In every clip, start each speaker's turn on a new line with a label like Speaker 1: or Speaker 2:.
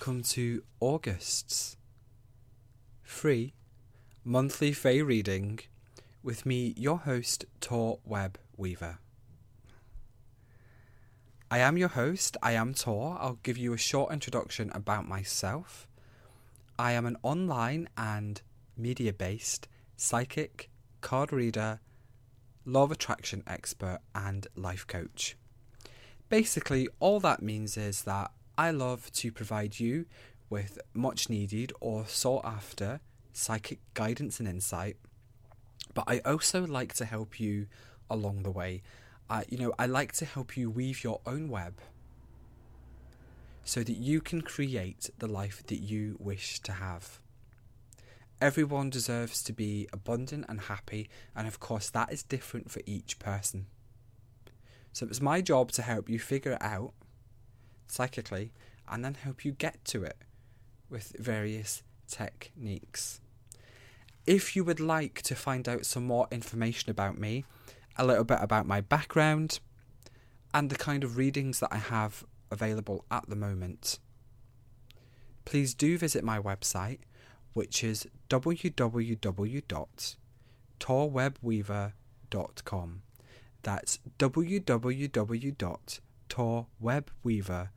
Speaker 1: Welcome to August's free monthly Fae reading with me, your host, Tor Web Weaver. I am your host. I am Tor. I'll give you a short introduction about myself. I am an online and media based psychic, card reader, law of attraction expert, and life coach. Basically, all that means is that I love to provide you with much needed or sought after psychic guidance and insight, but I also like to help you along the way. Uh, you know, I like to help you weave your own web so that you can create the life that you wish to have. Everyone deserves to be abundant and happy, and of course, that is different for each person. So it's my job to help you figure it out psychically and then help you get to it with various techniques. If you would like to find out some more information about me, a little bit about my background, and the kind of readings that I have available at the moment, please do visit my website, which is www.torwebweaver.com. That's www.torwebweaver.com.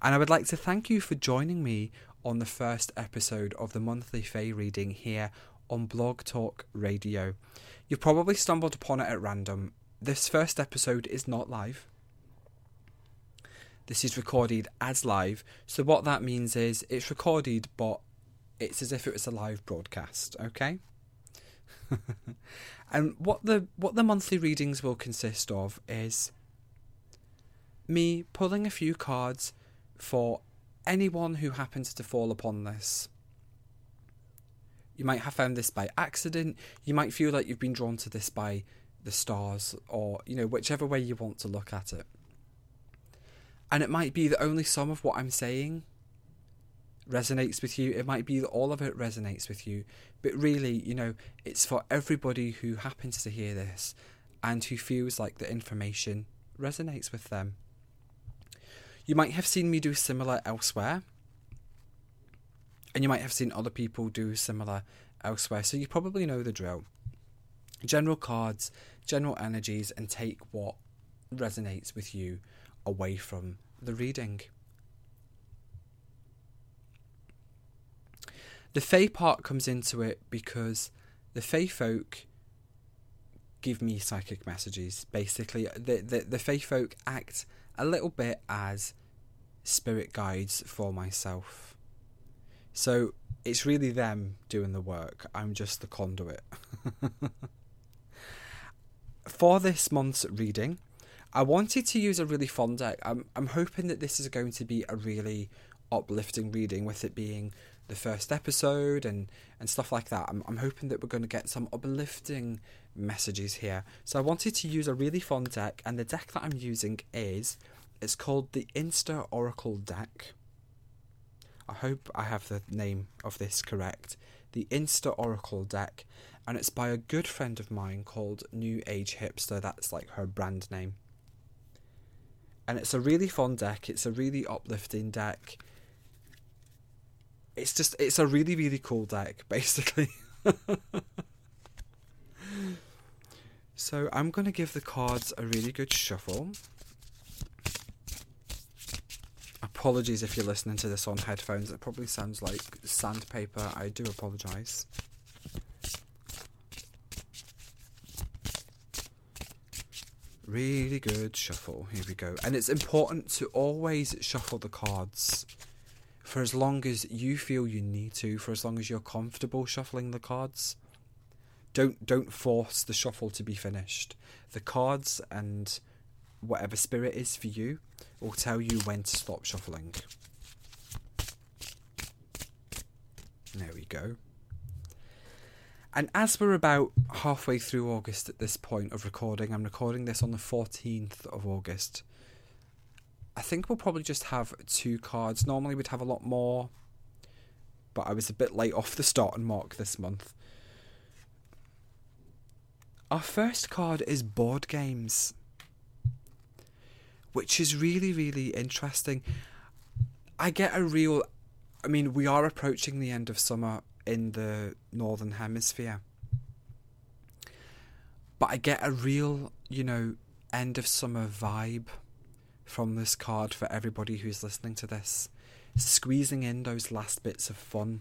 Speaker 1: And I would like to thank you for joining me on the first episode of the monthly Fae reading here on Blog Talk Radio. You've probably stumbled upon it at random. This first episode is not live. This is recorded as live. So what that means is it's recorded but it's as if it was a live broadcast, okay? and what the what the monthly readings will consist of is me pulling a few cards for anyone who happens to fall upon this. You might have found this by accident. You might feel like you've been drawn to this by the stars, or you know, whichever way you want to look at it. And it might be that only some of what I'm saying resonates with you. It might be that all of it resonates with you. But really, you know, it's for everybody who happens to hear this and who feels like the information resonates with them. You might have seen me do similar elsewhere, and you might have seen other people do similar elsewhere, so you probably know the drill. General cards, general energies, and take what resonates with you away from the reading. The Fae part comes into it because the Fae folk give me psychic messages. Basically, the, the, the Fae folk act a little bit as spirit guides for myself. So it's really them doing the work. I'm just the conduit. for this month's reading, I wanted to use a really fun deck. I'm I'm hoping that this is going to be a really uplifting reading with it being the first episode and and stuff like that. I'm I'm hoping that we're going to get some uplifting messages here. So I wanted to use a really fun deck and the deck that I'm using is it's called the Insta Oracle deck. I hope I have the name of this correct. The Insta Oracle deck and it's by a good friend of mine called New Age Hipster. That's like her brand name and it's a really fun deck. It's a really uplifting deck. It's just it's a really really cool deck basically. so I'm going to give the cards a really good shuffle. Apologies if you're listening to this on headphones. It probably sounds like sandpaper. I do apologise. Really good shuffle. Here we go. And it's important to always shuffle the cards for as long as you feel you need to, for as long as you're comfortable shuffling the cards. Don't don't force the shuffle to be finished. The cards and whatever spirit is for you will tell you when to stop shuffling. There we go. And as we're about halfway through August at this point of recording, I'm recording this on the 14th of August. I think we'll probably just have two cards. Normally we'd have a lot more, but I was a bit late off the starting mark this month. Our first card is board games, which is really, really interesting. I get a real. I mean, we are approaching the end of summer in the northern hemisphere. But I get a real, you know, end of summer vibe from this card for everybody who's listening to this. Squeezing in those last bits of fun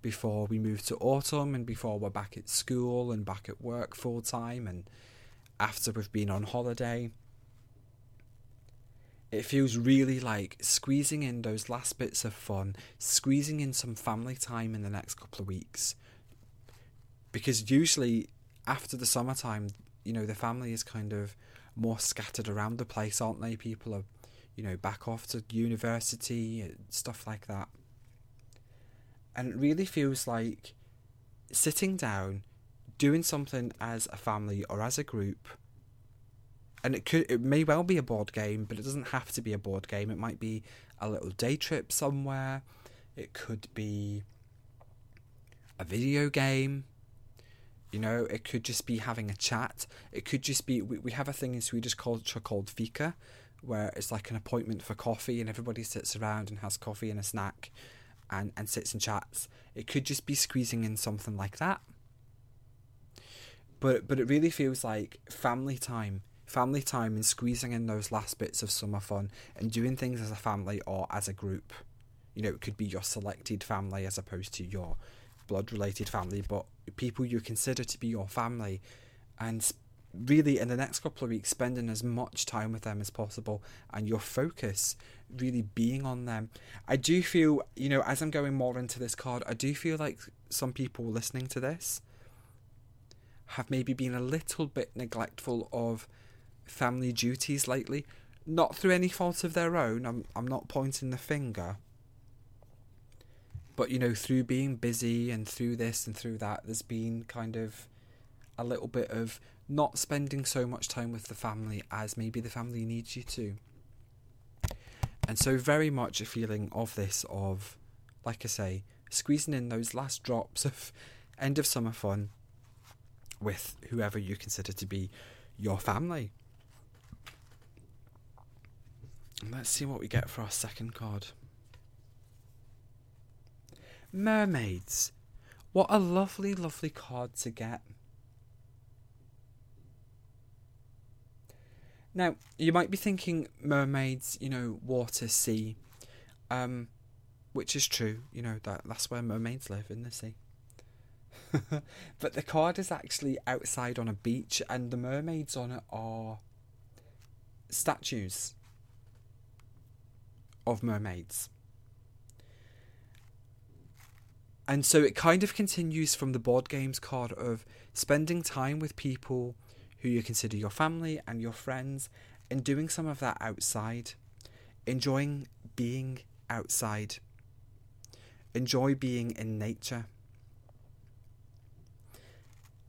Speaker 1: before we move to autumn and before we're back at school and back at work full time and after we've been on holiday. It feels really like squeezing in those last bits of fun, squeezing in some family time in the next couple of weeks. Because usually after the summertime, you know, the family is kind of more scattered around the place, aren't they? People are, you know, back off to university, stuff like that. And it really feels like sitting down, doing something as a family or as a group and it could it may well be a board game, but it doesn't have to be a board game. It might be a little day trip somewhere. It could be a video game. You know, it could just be having a chat. It could just be we, we have a thing in Swedish culture called fika, where it's like an appointment for coffee and everybody sits around and has coffee and a snack and, and sits and chats. It could just be squeezing in something like that. But but it really feels like family time family time and squeezing in those last bits of summer fun and doing things as a family or as a group. You know, it could be your selected family as opposed to your blood related family, but people you consider to be your family. And really, in the next couple of weeks, spending as much time with them as possible and your focus really being on them. I do feel, you know, as I'm going more into this card, I do feel like some people listening to this have maybe been a little bit neglectful of family duties lately. Not through any fault of their own. I'm I'm not pointing the finger. But you know, through being busy and through this and through that, there's been kind of a little bit of not spending so much time with the family as maybe the family needs you to. And so very much a feeling of this of like I say, squeezing in those last drops of end of summer fun with whoever you consider to be your family. Let's see what we get for our second card. Mermaids. What a lovely, lovely card to get. Now, you might be thinking mermaids, you know, water, sea, um, which is true, you know, that that's where mermaids live in the sea. but the card is actually outside on a beach, and the mermaids on it are statues of mermaids. And so it kind of continues from the board games card of spending time with people who you consider your family and your friends and doing some of that outside. Enjoying being outside. Enjoy being in nature.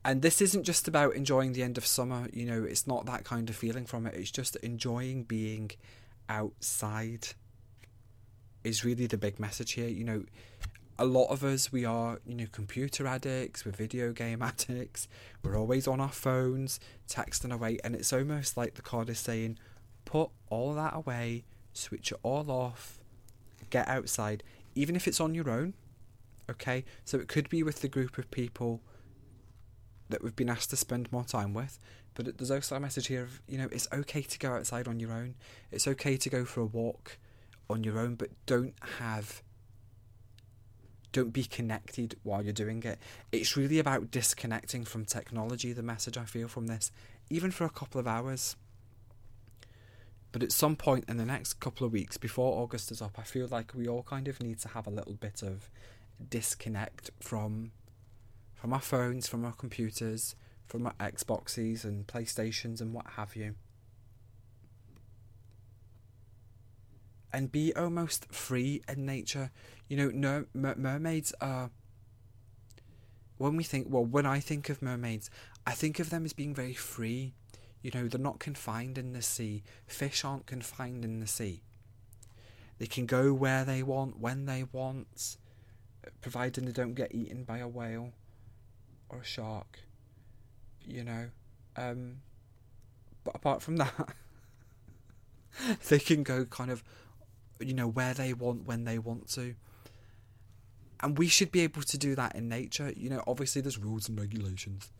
Speaker 1: And this isn't just about enjoying the end of summer, you know, it's not that kind of feeling from it. It's just enjoying being outside is really the big message here. You know, a lot of us we are you know computer addicts we're video game addicts we're always on our phones texting away and it's almost like the card is saying put all that away switch it all off get outside even if it's on your own okay so it could be with the group of people that we've been asked to spend more time with but there's also a message here of you know it's okay to go outside on your own it's okay to go for a walk on your own, but don't have don't be connected while you're doing it. It's really about disconnecting from technology, the message I feel from this, even for a couple of hours. But at some point in the next couple of weeks before August is up, I feel like we all kind of need to have a little bit of disconnect from from our phones, from our computers, from our Xboxes and PlayStations and what have you. And be almost free in nature. You know, no, mer- mermaids are. When we think, well, when I think of mermaids, I think of them as being very free. You know, they're not confined in the sea. Fish aren't confined in the sea. They can go where they want, when they want, providing they don't get eaten by a whale or a shark. You know, um, but apart from that, they can go kind of, you know, where they want when they want to. And we should be able to do that in nature. You know, obviously there's rules and regulations.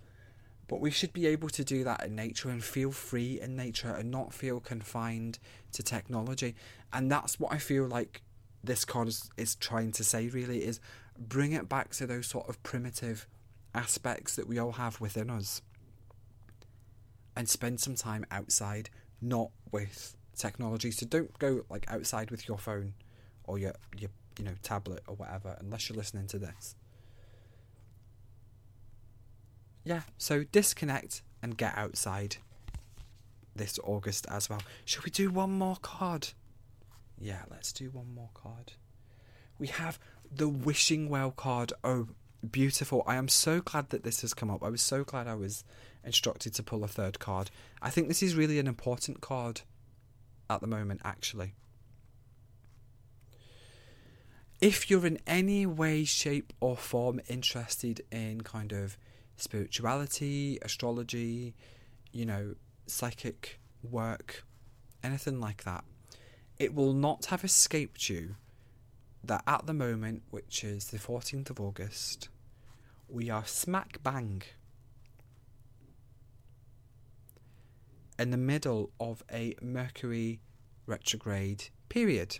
Speaker 1: But we should be able to do that in nature and feel free in nature and not feel confined to technology. And that's what I feel like this card is, is trying to say really is bring it back to those sort of primitive aspects that we all have within us. And spend some time outside, not with technology. So don't go like outside with your phone or your your you know tablet or whatever unless you're listening to this yeah, so disconnect and get outside this August as well. Should we do one more card? Yeah, let's do one more card. We have the Wishing Well card. Oh, beautiful. I am so glad that this has come up. I was so glad I was instructed to pull a third card. I think this is really an important card at the moment, actually. If you're in any way, shape, or form interested in kind of spirituality, astrology, you know, psychic work, anything like that, it will not have escaped you that at the moment, which is the 14th of August, we are smack bang in the middle of a Mercury retrograde period.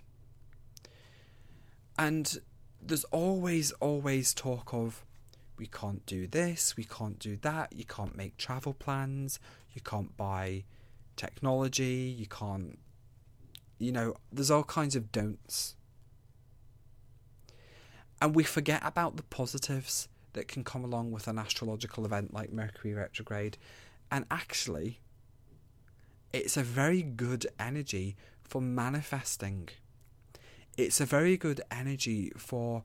Speaker 1: And there's always, always talk of we can't do this, we can't do that, you can't make travel plans, you can't buy technology, you can't, you know, there's all kinds of don'ts. And we forget about the positives that can come along with an astrological event like Mercury retrograde. And actually, it's a very good energy for manifesting. It's a very good energy for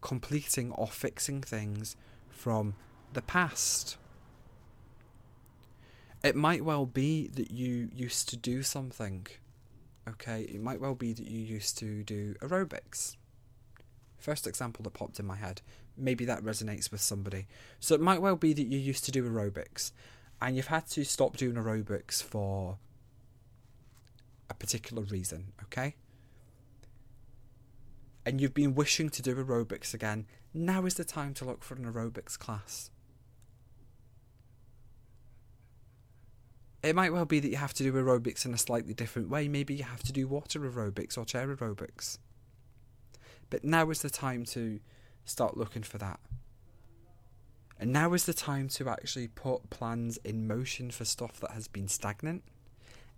Speaker 1: completing or fixing things from the past. It might well be that you used to do something. Okay, it might well be that you used to do aerobics. First example that popped in my head. Maybe that resonates with somebody. So it might well be that you used to do aerobics and you've had to stop doing aerobics for a particular reason, okay? and you've been wishing to do aerobics again, now is the time to look for an aerobics class. It might well be that you have to do aerobics in a slightly different way. Maybe you have to do water aerobics or chair aerobics. But now is the time to start looking for that. And now is the time to actually put plans in motion for stuff that has been stagnant.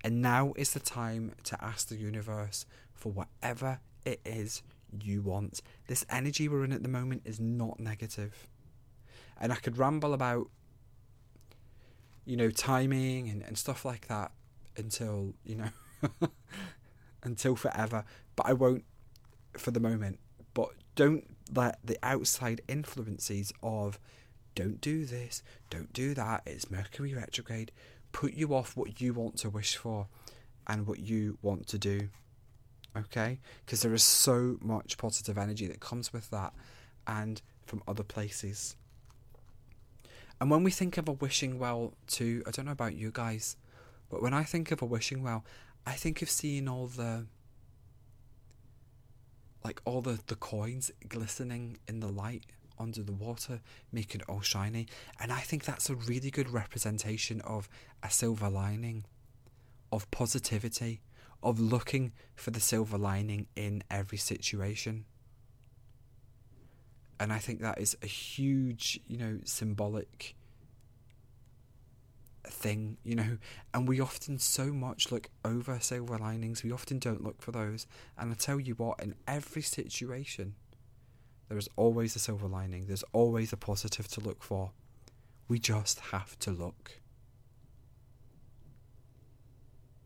Speaker 1: And now is the time to ask the universe for whatever it is you want. This energy we're in at the moment is not negative. And I could ramble about, you know, timing and, and stuff like that until, you know, until forever. But I won't for the moment. But don't let the outside influences of don't do this, don't do that, it's Mercury retrograde, put you off what you want to wish for and what you want to do okay? Because there is so much positive energy that comes with that and from other places. And when we think of a wishing well, too, I don't know about you guys, but when I think of a wishing well, I think of seeing all the like all the, the coins glistening in the light under the water, making it all shiny. And I think that's a really good representation of a silver lining, of positivity, of looking for the silver lining in every situation. And I think that is a huge, you know, symbolic thing, you know, and we often so much look over silver linings, we often don't look for those. And I tell you what, in every situation, there is always a silver lining, there's always a positive to look for. We just have to look.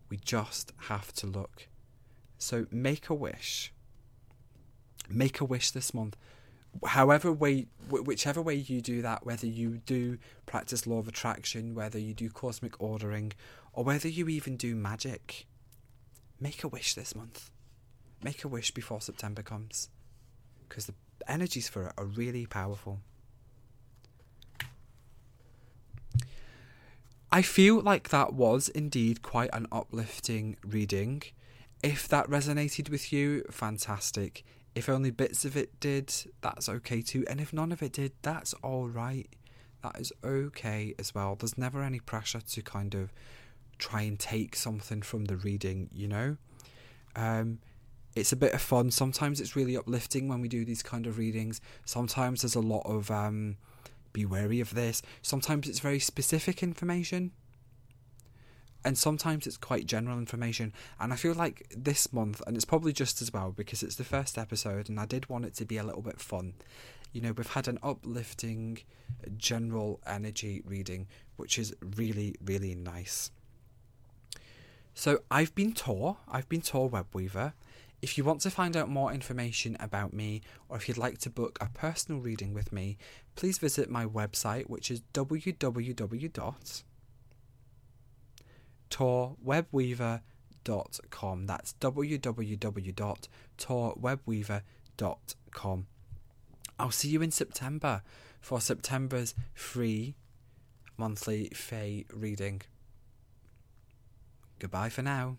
Speaker 1: We just have to look. So make a wish. Make a wish this month however way whichever way you do that whether you do practice law of attraction whether you do cosmic ordering or whether you even do magic make a wish this month make a wish before september comes because the energies for it are really powerful i feel like that was indeed quite an uplifting reading if that resonated with you fantastic if only bits of it did, that's okay too. And if none of it did, that's all right. That is okay as well. There's never any pressure to kind of try and take something from the reading, you know? Um, it's a bit of fun. Sometimes it's really uplifting when we do these kind of readings. Sometimes there's a lot of um, be wary of this. Sometimes it's very specific information and sometimes it's quite general information. And I feel like this month, and it's probably just as well because it's the first episode, and I did want it to be a little bit fun. You know, we've had an uplifting, general energy reading, which is really, really nice. So I've been Tor, I've been Tor Webweaver. If you want to find out more information about me, or if you'd like to book a personal reading with me, please visit my website, which is www torwebweaver.com. That's www.torwebweaver.com. I'll see you in September for September's free monthly Fae reading. Goodbye for now.